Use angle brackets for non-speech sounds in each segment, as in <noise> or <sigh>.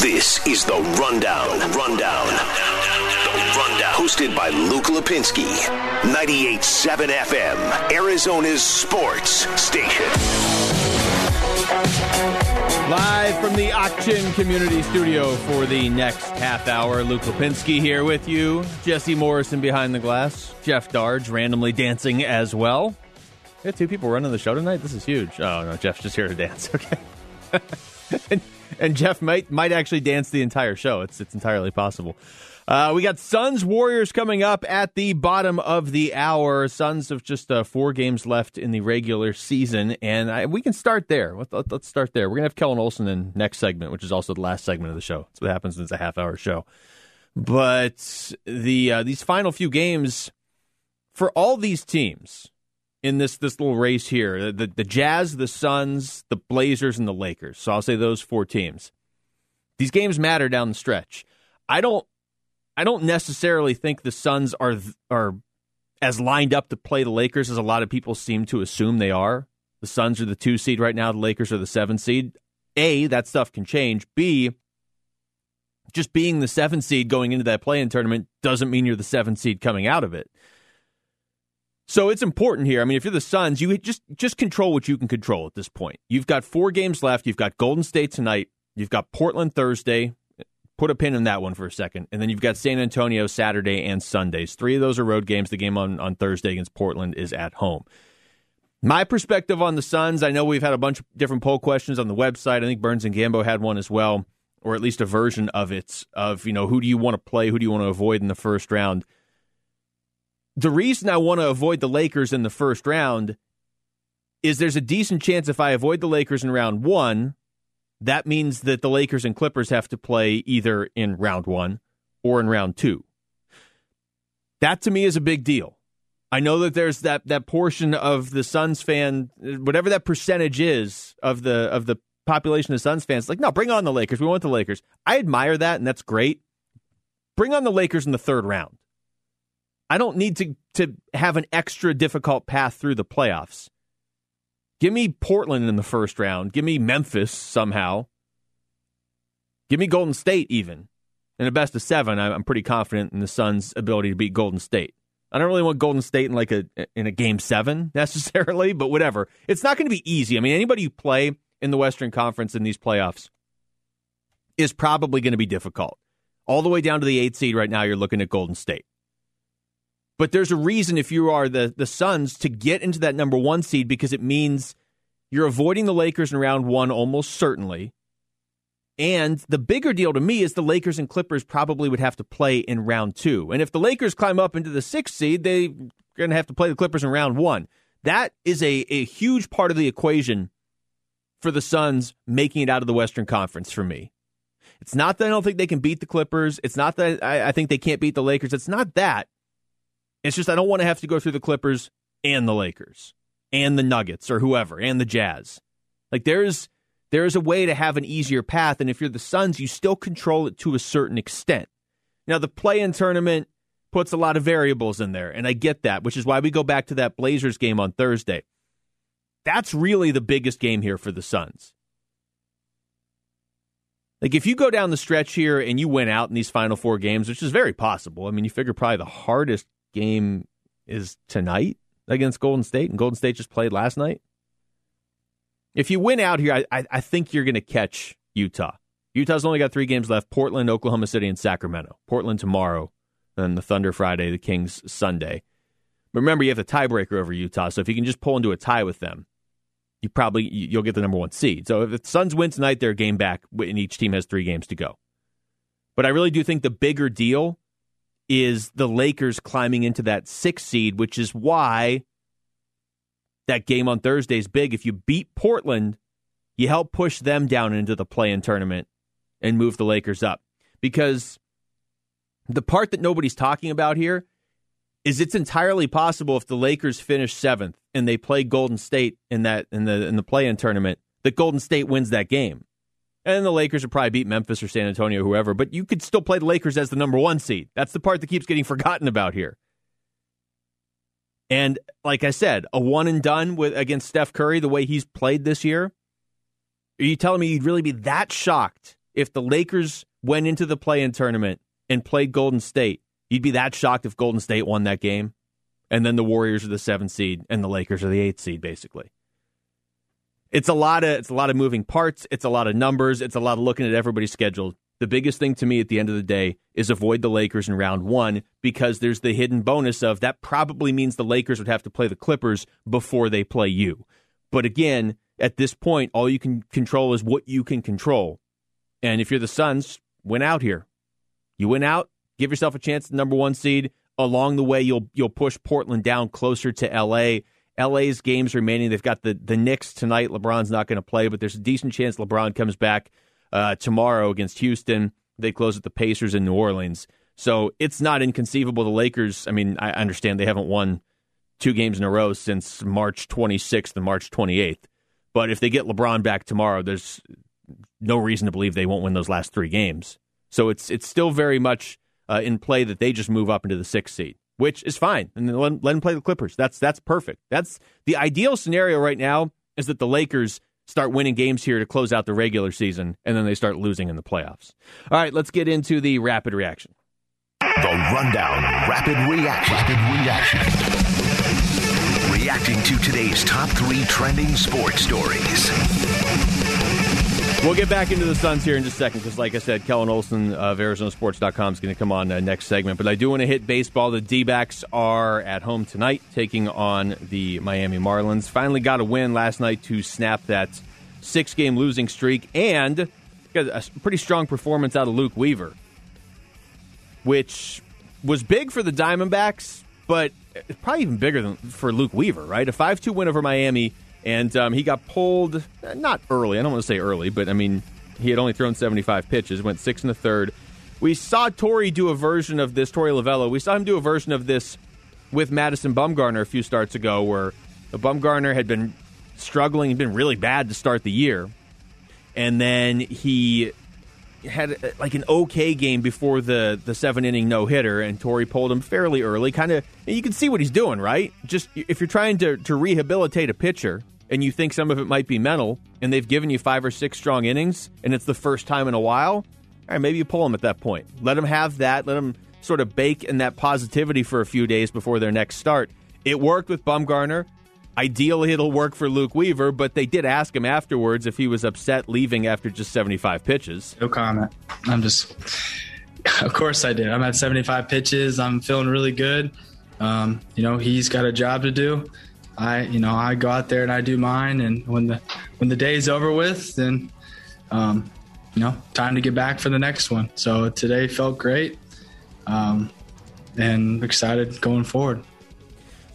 This is the Rundown. Rundown. The Rundown. Hosted by Luke Lapinski. 98.7 FM. Arizona's sports station. Live from the Auction Community Studio for the next half hour, Luke Lapinski here with you. Jesse Morrison behind the glass. Jeff Darge randomly dancing as well. We have two people running the show tonight. This is huge. Oh no, Jeff's just here to dance. <laughs> Okay. <laughs> and Jeff might might actually dance the entire show. It's it's entirely possible. Uh, we got Suns Warriors coming up at the bottom of the hour. Suns have just uh, four games left in the regular season, and I, we can start there. Let, us let, start there. We're gonna have Kellan Olson in next segment, which is also the last segment of the show. That's what happens when it's a half hour show. But the uh, these final few games for all these teams in this this little race here, the the Jazz, the Suns, the Blazers, and the Lakers. So I'll say those four teams. These games matter down the stretch. I don't I don't necessarily think the Suns are are as lined up to play the Lakers as a lot of people seem to assume they are. The Suns are the two seed right now. The Lakers are the seven seed. A, that stuff can change. B, just being the seven seed going into that play-in tournament doesn't mean you're the seven seed coming out of it. So it's important here. I mean, if you're the Suns, you just just control what you can control at this point. You've got four games left. You've got Golden State tonight. You've got Portland Thursday put a pin in that one for a second. And then you've got San Antonio Saturday and Sundays. Three of those are road games. The game on, on Thursday against Portland is at home. My perspective on the Suns, I know we've had a bunch of different poll questions on the website. I think Burns and Gambo had one as well, or at least a version of it of, you know, who do you want to play? Who do you want to avoid in the first round? The reason I want to avoid the Lakers in the first round is there's a decent chance if I avoid the Lakers in round one, that means that the Lakers and Clippers have to play either in round one or in round two. That to me is a big deal. I know that there's that that portion of the Suns fan, whatever that percentage is of the of the population of Suns fans, like no, bring on the Lakers. We want the Lakers. I admire that, and that's great. Bring on the Lakers in the third round. I don't need to to have an extra difficult path through the playoffs. Give me Portland in the first round. Give me Memphis somehow. Give me Golden State even. In a best of seven, I'm pretty confident in the Suns' ability to beat Golden State. I don't really want Golden State in like a in a game seven <laughs> necessarily, but whatever. It's not going to be easy. I mean, anybody you play in the Western Conference in these playoffs is probably going to be difficult. All the way down to the eight seed right now, you're looking at Golden State. But there's a reason if you are the the Suns to get into that number one seed because it means you're avoiding the Lakers in round one almost certainly. And the bigger deal to me is the Lakers and Clippers probably would have to play in round two. And if the Lakers climb up into the sixth seed, they're going to have to play the Clippers in round one. That is a, a huge part of the equation for the Suns making it out of the Western Conference for me. It's not that I don't think they can beat the Clippers. It's not that I, I think they can't beat the Lakers. It's not that. It's just I don't want to have to go through the Clippers and the Lakers and the Nuggets or whoever and the Jazz. Like there's there's a way to have an easier path and if you're the Suns, you still control it to a certain extent. Now the play-in tournament puts a lot of variables in there and I get that, which is why we go back to that Blazers game on Thursday. That's really the biggest game here for the Suns. Like if you go down the stretch here and you win out in these final four games, which is very possible. I mean, you figure probably the hardest game is tonight against Golden State, and Golden State just played last night. If you win out here, I, I, I think you're going to catch Utah. Utah's only got three games left Portland, Oklahoma City, and Sacramento. Portland tomorrow, and the Thunder Friday, the Kings Sunday. But remember, you have the tiebreaker over Utah, so if you can just pull into a tie with them, you probably you'll get the number one seed. So if the Suns win tonight, they're a game back, and each team has three games to go. But I really do think the bigger deal is the Lakers climbing into that sixth seed, which is why that game on Thursday is big. If you beat Portland, you help push them down into the play in tournament and move the Lakers up. Because the part that nobody's talking about here is it's entirely possible if the Lakers finish seventh and they play Golden State in that in the in the play in tournament, that Golden State wins that game. And the Lakers would probably beat Memphis or San Antonio, or whoever, but you could still play the Lakers as the number one seed. That's the part that keeps getting <laughs> forgotten about here. And like I said, a one and done with against Steph Curry, the way he's played this year. Are you telling me you'd really be that shocked if the Lakers went into the play in tournament and played Golden State, you'd be that shocked if Golden State won that game. And then the Warriors are the seventh seed and the Lakers are the eighth seed, basically. It's a lot of it's a lot of moving parts, it's a lot of numbers, it's a lot of looking at everybody's schedule. The biggest thing to me at the end of the day is avoid the Lakers in round one because there's the hidden bonus of that probably means the Lakers would have to play the Clippers before they play you. But again, at this point, all you can control is what you can control. And if you're the Suns, win out here. You win out, give yourself a chance at number one seed. Along the way, you'll you'll push Portland down closer to LA. LA's games remaining. They've got the the Knicks tonight. LeBron's not going to play, but there's a decent chance LeBron comes back uh, tomorrow against Houston. They close at the Pacers in New Orleans. So it's not inconceivable. The Lakers, I mean, I understand they haven't won two games in a row since March 26th and March 28th. But if they get LeBron back tomorrow, there's no reason to believe they won't win those last three games. So it's it's still very much uh, in play that they just move up into the sixth seed, which is fine, and let, let them play the Clippers. That's that's perfect. That's the ideal scenario right now is that the Lakers start winning games here to close out the regular season, and then they start losing in the playoffs. All right, let's get into the rapid reaction. The rundown, rapid reaction. Rapid reaction. Reacting to today's top three trending sports stories. We'll get back into the Suns here in just a second because, like I said, Kellan Olson of ArizonaSports.com is going to come on uh, next segment. But I do want to hit baseball. The D backs are at home tonight taking on the Miami Marlins. Finally got a win last night to snap that six game losing streak and got a pretty strong performance out of Luke Weaver, which was big for the Diamondbacks, but probably even bigger than for Luke Weaver, right? A 5 2 win over Miami and um, he got pulled uh, not early. I don't want to say early, but I mean he had only thrown 75 pitches, went six and a third. We saw Torey do a version of this. Torey Lovullo. We saw him do a version of this with Madison Bumgarner a few starts ago, where Bumgarner had been struggling, been really bad to start the year, and then he had uh, like an okay game before the the seven inning no hitter, and Torey pulled him fairly early. Kind of, you can see what he's doing, right? Just if you're trying to to rehabilitate a pitcher, and you think some of it might be mental, and they've given you five or six strong innings, and it's the first time in a while, all right, maybe you pull them at that point. Let them have that. Let them sort of bake in that positivity for a few days before their next start. It worked with Bumgarner. Ideally, it'll work for Luke Weaver, but they did ask him afterwards if he was upset leaving after just 75 pitches. No comment. I'm just, <laughs> of course I did. I'm at 75 pitches. I'm feeling really good. Um, you know, he's got a job to do. I, you know, I go out there and I do mine. And when the when the day's over with, then, um, you know, time to get back for the next one. So today felt great, um, and excited going forward.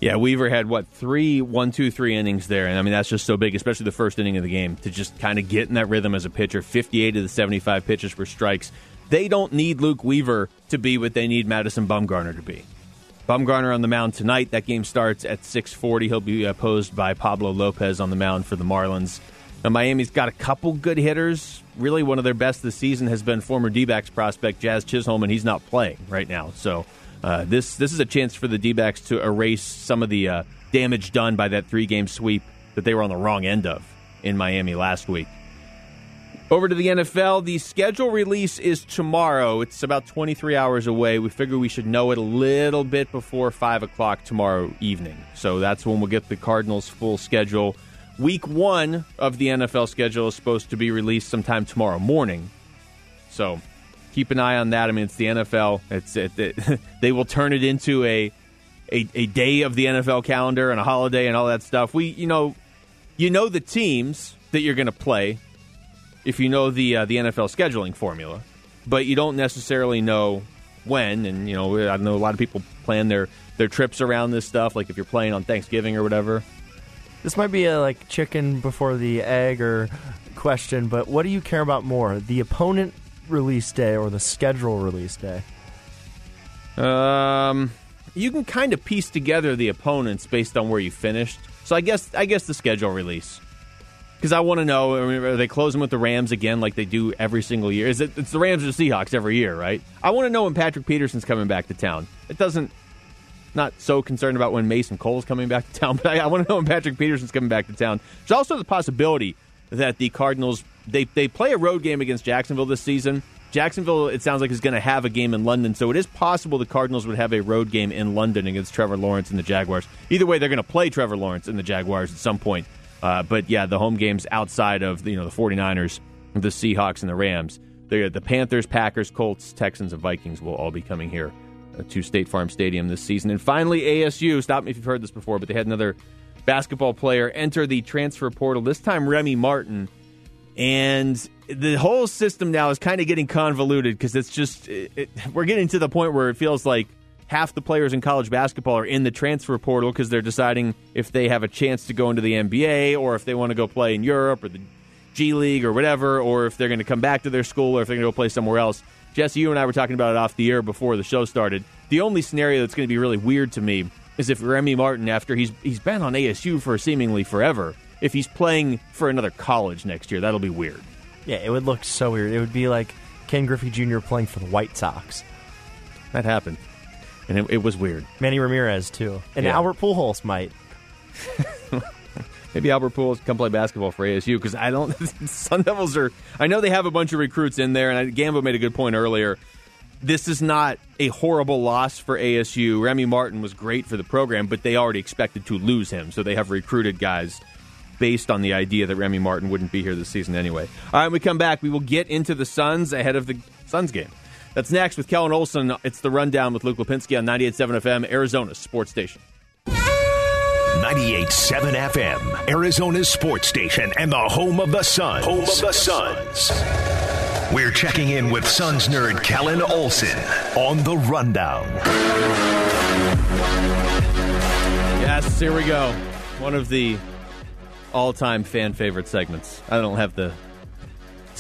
Yeah, Weaver had what three, one, two, three innings there, and I mean that's just so big, especially the first inning of the game to just kind of get in that rhythm as a pitcher. Fifty-eight of the seventy-five pitches were strikes. They don't need Luke Weaver to be what they need Madison Bumgarner to be. Bumgarner on the mound tonight. That game starts at 6:40. He'll be opposed by Pablo Lopez on the mound for the Marlins. Now, Miami's got a couple good hitters. Really, one of their best this season has been former D-backs prospect Jazz Chisholm, and he's not playing right now. So uh, this this is a chance for the D-backs to erase some of the uh, damage done by that three-game sweep that they were on the wrong end of in Miami last week. Over to the NFL. The schedule release is tomorrow. It's about 23 hours away. We figure we should know it a little bit before 5 o'clock tomorrow evening. So that's when we'll get the Cardinals' full schedule. Week one of the NFL schedule is supposed to be released sometime tomorrow morning. So keep an eye on that. I mean, it's the NFL. It's it, it, <laughs> They will turn it into a, a, a day of the NFL calendar and a holiday and all that stuff. We, you know, you know the teams that you're going to play if you know the uh, the NFL scheduling formula, but you don't necessarily know when. And you know, I know a lot of people plan their their trips around this stuff. Like if you're playing on Thanksgiving or whatever. This might be a like chicken before the egg or question, but what do you care about more, the opponent release day or the schedule release day? Um, you can kind of piece together the opponents based on where you finished. So I guess I guess the schedule release because I want to know are they closing with the Rams again like they do every single year? Is it it's the Rams or the Seahawks every year, right? I want to know when Patrick Peterson's coming back to town. It doesn't not so concerned about when Mason Cole's coming back to town, <laughs> but I, I want to know when Patrick Peterson's coming back to town. There's also the possibility that the Cardinals they they play a road game against Jacksonville this season. Jacksonville, it sounds like, is going to have a game in London, so it is possible the Cardinals would have a road game in London against Trevor Lawrence and the Jaguars. Either way, they're going to play Trevor Lawrence and the Jaguars at some point. Uh, but yeah, the home games outside of you know the 49ers, the Seahawks, and the Rams, the the Panthers, Packers, Colts, Texans, and Vikings will all be coming here uh, to State Farm Stadium this season. And finally, ASU. Stop me if you've heard this before, but they had another basketball player enter the transfer portal. This time, Remy Martin, and the whole system now is kind of getting convoluted because it's just it, it, we're getting to the point where it feels like half the players in college basketball are in the transfer portal because they're deciding if they have a chance to go into the NBA or if they want to go play in Europe or the G League or whatever, or if they're going to come back to their school or if they're going to go play somewhere else. Jesse, you and I were talking about it off the air before the show started. The only scenario that's going to be really weird to me is if Remy Martin, after he's he's been on ASU for seemingly forever, if he's playing for another college next year, that'll be weird. Yeah, it would look so weird. It would be like Ken Griffey Jr. playing for the White Sox. That happened and it, it was weird. Manny Ramirez too, and Yeah. Albert Pujols might. <laughs> Maybe Albert Pujols come play basketball for ASU because I don't. <laughs> Sun Devils are. I know they have a bunch of recruits in there, and I, Gambo made a good point earlier. This is not a horrible loss for ASU. Remy Martin was great for the program, but they already expected to lose him, so they have recruited guys based on the idea that Remy Martin wouldn't be here this season anyway. All right, when we come back, we will get into the Suns ahead of the Suns game. That's next with Kellan Olson. It's the rundown with Luke Lapinski on 98.7 FM, Arizona sports station. 98.7 FM, Arizona's sports station and the home of the Suns. Home of the Suns. We're checking in with Suns nerd Kellan Olson on the rundown. Yes, here we go. One of the all-time fan favorite segments. I don't have the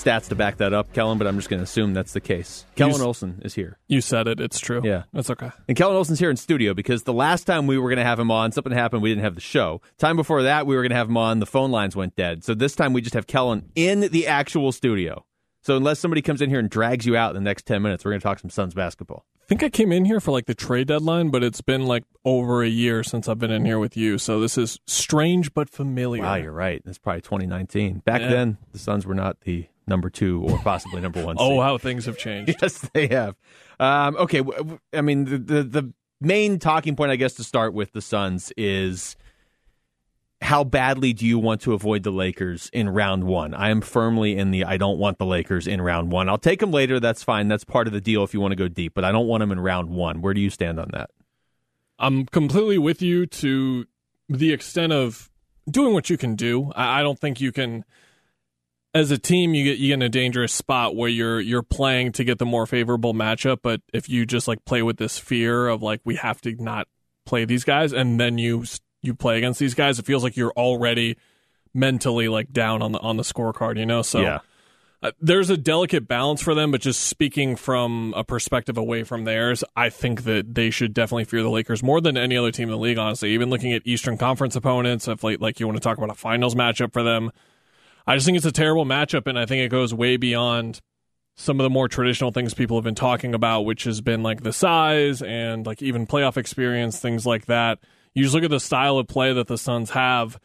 stats to back that up, Kellan, but I'm just going to assume that's the case. Kellan s- Olson is here. You said it. It's true. Yeah. That's okay. And Kellan Olson's here in studio because the last time we were going to have him on, something happened. We didn't have the show. Time before that, we were going to have him on. The phone lines went dead. So this time we just have Kellan in the actual studio. So unless somebody comes in here and drags you out in the next 10 minutes, we're going to talk some Suns basketball. I think I came in here for like the trade deadline, but it's been like over a year since I've been in here with you. So this is strange but familiar. Wow, you're right. It's probably 2019. Back Yeah. then, the Suns were not the number two or possibly number one. <laughs> oh, how things have changed. <laughs> Yes, they have. Um, okay, I mean the, the the main talking point, I guess, to start with the Suns is how badly do you want to avoid the Lakers in round one? I am firmly in the I don't want the Lakers in round one. I'll take them later. That's fine. That's part of the deal if you want to go deep, but I don't want them in round one. Where do you stand on that? I'm completely with you to the extent of doing what you can do. I, I don't think you can, as a team, you get you get in a dangerous spot where you're you're playing to get the more favorable matchup. But if you just like play with this fear of like we have to not play these guys, and then you you play against these guys, it feels like you're already mentally like down on the on the scorecard. You know, so. Yeah. Uh, there's a delicate balance for them, but just speaking from a perspective away from theirs, I think that they should definitely fear the Lakers more than any other team in the league. Honestly, even looking at Eastern Conference opponents, if like, like you want to talk about a finals matchup for them, I just think it's a terrible matchup, and I think it goes way beyond some of the more traditional things people have been talking about, which has been like the size and like even playoff experience, things like that. You just look at the style of play that the Suns have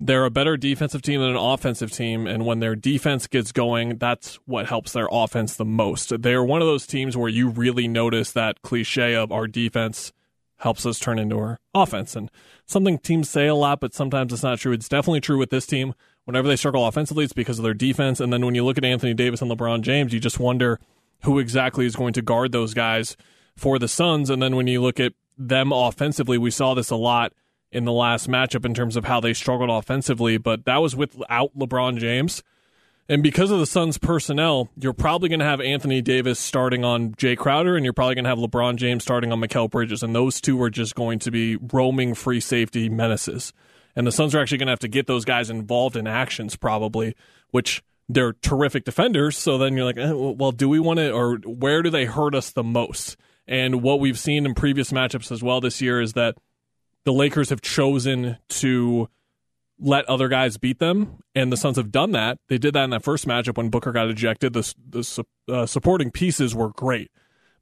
they're a better defensive team than an offensive team, and when their defense gets going, that's what helps their offense the most. They're one of those teams where you really notice that cliche of our defense helps us turn into our offense, and something teams say a lot, but sometimes it's not true. It's definitely true with this team. Whenever they struggle offensively, it's because of their defense, and then when you look at Anthony Davis and LeBron James, you just wonder who exactly is going to guard those guys for the Suns, and then when you look at them offensively, we saw this a lot in the last matchup in terms of how they struggled offensively, but that was without LeBron James. And because of the Suns' personnel, you're probably going to have Anthony Davis starting on Jae Crowder, and you're probably going to have LeBron James starting on Mikal Bridges. And those two are just going to be roaming free safety menaces. And the Suns are actually going to have to get those guys involved in actions, probably, which they're terrific defenders. So then you're like, eh, well, do we want to, or where do they hurt us the most? And what we've seen in previous matchups as well this year is that the Lakers have chosen to let other guys beat them, and the Suns have done that. They did that in that first matchup when Booker got ejected. The, the uh, supporting pieces were great,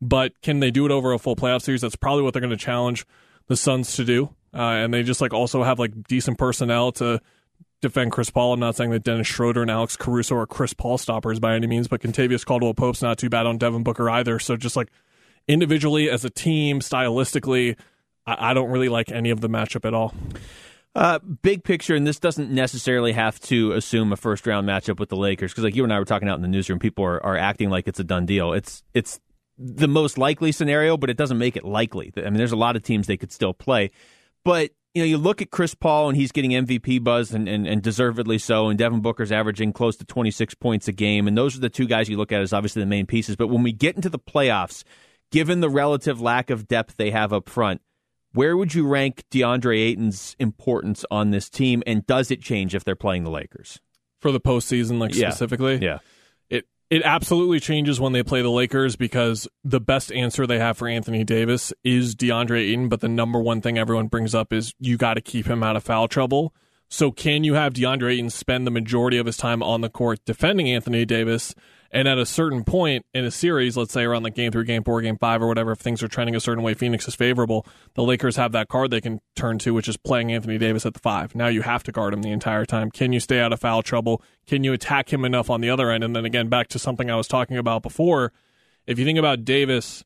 but can they do it over a full playoff series? That's probably what they're going to challenge the Suns to do. Uh, and they just like also have like decent personnel to defend Chris Paul. I'm not saying that Dennis Schroeder and Alex Caruso are Chris Paul stoppers by any means, but Kentavious Caldwell Pope's not too bad on Devin Booker either. So just like individually as a team, stylistically, I, I don't really like any of the matchup at all. Uh, big picture, and this doesn't necessarily have to assume a first round matchup with the Lakers because, like you and I were talking out in the newsroom, people are, are acting like it's a done deal. It's it's the most likely scenario, but it doesn't make it likely. I mean, there's a lot of teams they could still play, but you know, you look at Chris Paul and he's getting MVP buzz and, and, and, deservedly so, and Devin Booker's averaging close to 26 points a game, and those are the two guys you look at as obviously the main pieces. But when we get into the playoffs, given the relative lack of depth they have up front, where would you rank DeAndre Ayton's importance on this team, and does it change if they're playing the Lakers for the postseason, like yeah. specifically? Yeah, it absolutely changes when they play the Lakers because the best answer they have for Anthony Davis is DeAndre Ayton, but the number one thing everyone brings up is you got to keep him out of foul trouble. So can you have DeAndre Ayton spend the majority of his time on the court defending Anthony Davis? And at a certain point in a series, let's say around like game three, game four, game five, or whatever, if things are trending a certain way, Phoenix is favorable. The Lakers have that card they can turn to, which is playing Anthony Davis at the five. Now you have to guard him the entire time. Can you stay out of foul trouble? Can you attack him enough on the other end? And then again, back to something I was talking about before. If you think about Davis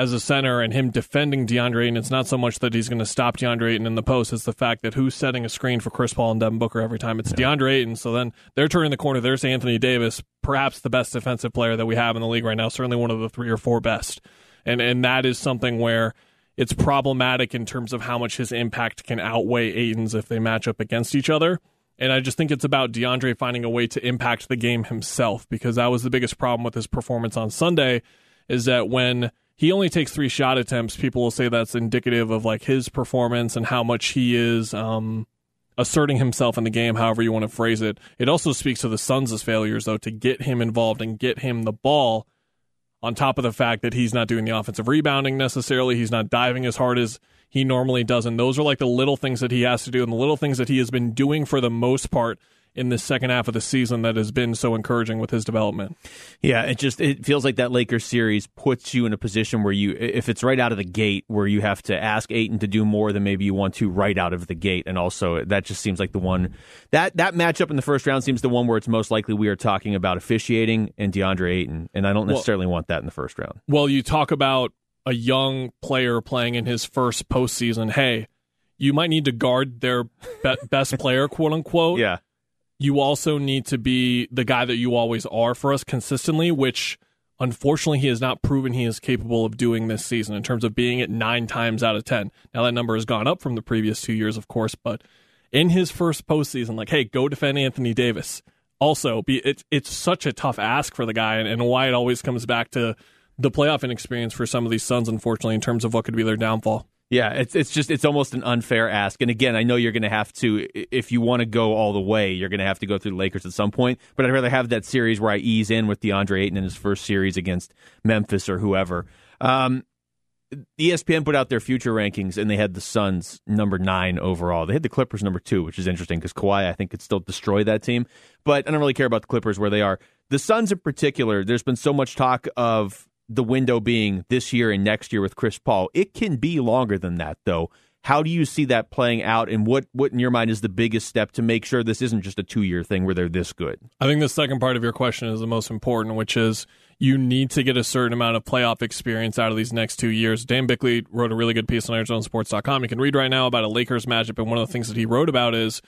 as a center and him defending DeAndre Ayton, it's not so much that he's going to stop DeAndre Ayton in the post. It's the fact that who's setting a screen for Chris Paul and Devin Booker every time? It's yeah. DeAndre Ayton. So then they're turning the corner. There's Anthony Davis, perhaps the best defensive player that we have in the league right now. Certainly one of the three or four best. And and that is something where it's problematic in terms of how much his impact can outweigh Ayton's if they match up against each other. And I just think it's about DeAndre finding a way to impact the game himself because that was the biggest problem with his performance on Sunday is that when he only takes three shot attempts, people will say that's indicative of like his performance and how much he is um, asserting himself in the game, however you want to phrase it. It also speaks to the Suns' failures, though, to get him involved and get him the ball. On top of the fact that he's not doing the offensive rebounding necessarily, he's not diving as hard as he normally does. And those are like the little things that he has to do and the little things that he has been doing for the most part in the second half of the season that has been so encouraging with his development. Yeah, it just it feels like that Lakers series puts you in a position where you if it's right out of the gate where you have to ask Ayton to do more than maybe you want to right out of the gate and also that just seems like the one that that matchup in the first round seems the one where it's most likely we are talking about officiating and DeAndre Ayton and I don't necessarily well, want that in the first round. Well, you talk about a young player playing in his first postseason. Hey, you might need to guard their be- <laughs> best player, quote unquote. Yeah you also need to be the guy that you always are for us consistently, which unfortunately he has not proven he is capable of doing this season in terms of being it nine times out of 10. Now, that number has gone up from the previous two years, of course, but in his first postseason, like, hey, go defend Anthony Davis. Also, be it's it's such a tough ask for the guy, and, and why it always comes back to the playoff inexperience for some of these Suns, unfortunately, in terms of what could be their downfall. Yeah, it's it's just it's almost an unfair ask. And again, I know you're going to have to if you want to go all the way, you're going to have to go through the Lakers at some point. But I'd rather have that series where I ease in with DeAndre Ayton in his first series against Memphis or whoever. Um, ESPN put out their future rankings, and they had the Suns number nine overall. They had the Clippers number two, which is interesting because Kawhi, I think, could still destroy that team. But I don't really care about the Clippers where they are. The Suns in particular, there's been so much talk of the window being this year and next year with Chris Paul. It can be longer than that, though. How do you see that playing out, and what, what in your mind is the biggest step to make sure this isn't just a two year thing where they're this good? I think the second part of your question is the most important, which is you need to get a certain amount of playoff experience out of these next two years. Dan Bickley wrote a really good piece on ArizonaSports.com. You can read right now about a Lakers matchup, and one of the things that he wrote about is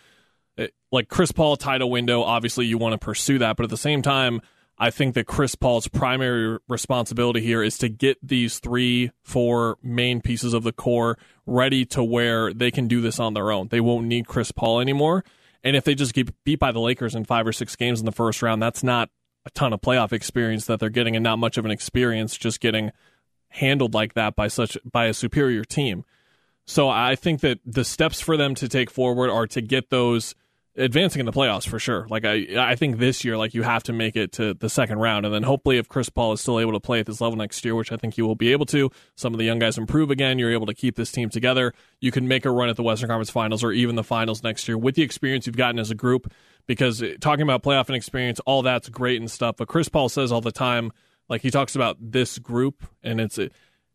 eh, like Chris Paul title window. Obviously, you want to pursue that, but at the same time I think that Chris Paul's primary responsibility here is to get these three, four main pieces of the core ready to where they can do this on their own. They won't need Chris Paul anymore. And if they just get beat by the Lakers in five or six games in the first round, that's not a ton of playoff experience that they're getting and not much of an experience just getting handled like that by such by a superior team. So I think that the steps for them to take forward are to get those advancing in the playoffs for sure. Like I, I think this year, like you have to make it to the second round, and then hopefully, if Chris Paul is still able to play at this level next year, which I think he will be able to, some of the young guys improve again. You're able to keep this team together. You can make a run at the Western Conference Finals or even the finals next year with the experience you've gotten as a group. Because talking about playoff and experience, all that's great and stuff. But Chris Paul says all the time, like he talks about this group, and it's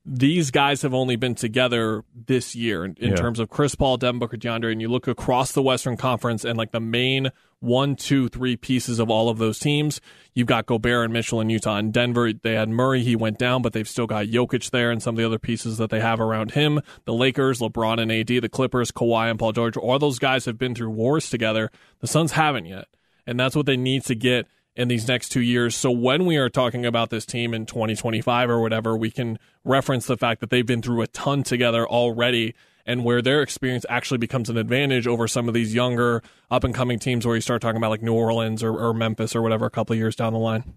these guys have only been together this year in, in Yeah. terms of Chris Paul, Devin Booker, DeAndre, and you look across the Western Conference and like the main one, two, three pieces of all of those teams. You've got Gobert and Mitchell in Utah and Denver. They had Murray, he went down, but they've still got Jokic there and some of the other pieces that they have around him. The Lakers, LeBron and AD, the Clippers, Kawhi and Paul George. All those guys have been through wars together. The Suns haven't yet, and that's what they need to get in these next two years. So when we are talking about this team in 2025 or whatever, we can reference the fact that they've been through a ton together already and where their experience actually becomes an advantage over some of these younger up and coming teams where you start talking about like New Orleans or, or Memphis or whatever a couple of years down the line.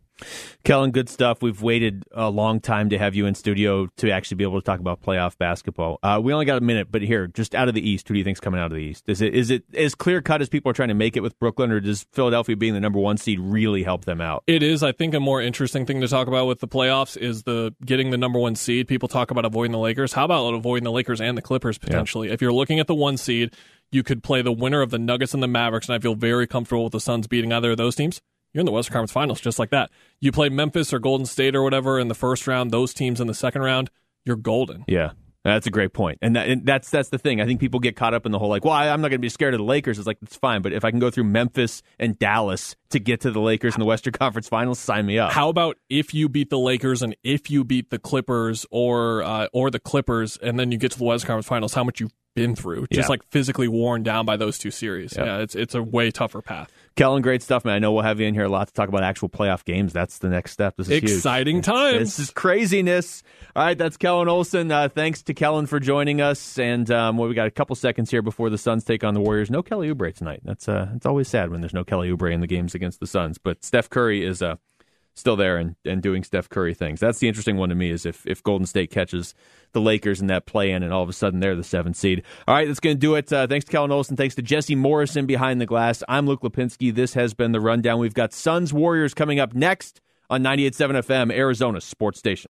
Kellan, good stuff. We've waited a long time to have you in studio to actually be able to talk about playoff basketball. Uh, we only got a minute, but here, just out of the East, who do you think's coming out of the East? Is it is it as clear cut as people are trying to make it with Brooklyn, or does Philadelphia being the number one seed really help them out? It is, I think, a more interesting thing to talk about with the playoffs is the getting the number one seed. People talk about avoiding the Lakers. How about avoiding the Lakers and the Clippers potentially? If you're looking at the one seed, you could play the winner of the Nuggets and the Mavericks, and I feel very comfortable with the Suns beating either of those teams. You're in the Western Conference Finals just like that. You play Memphis or Golden State or whatever in the first round, those teams in the second round, you're golden. Yeah. That's a great point, and, that, and that's that's the thing. I think people get caught up in the whole like, "Well, I- I'm not going to be scared of the Lakers." It's like it's fine, but if I can go through Memphis and Dallas to get to the Lakers in the Western Conference Finals, sign me up. How about if you beat the Lakers and if you beat the Clippers or uh, or the Clippers, and then you get to the Western Conference Finals? How much you've been through, just Yeah. like physically worn down by those two series. Yep. Yeah, it's it's a way tougher path. Kellan, great stuff, man. I know we'll have you in here a lot to talk about actual playoff games. That's the next step. This is huge. Exciting times. This is craziness. All right, that's Kellan Olson. Uh, thanks to Kellan for joining us. And um, well, we got a couple seconds here before the Suns take on the Warriors. No Kelly Oubre tonight. That's uh, it's always sad when there's no Kelly Oubre in the games against the Suns. But Steph Curry is uh, still there and, and doing Steph Curry things. That's the interesting one to me is if, if Golden State catches the Lakers in that play in and all of a sudden they're the seventh seed. All right, that's going to do it. Uh, thanks to Kellan Olson. Thanks to Jesse Morrison behind the glass. I'm Luke Lapinski. This has been the rundown. We've got Suns Warriors coming up next on 98.7 FM, Arizona Sports Station.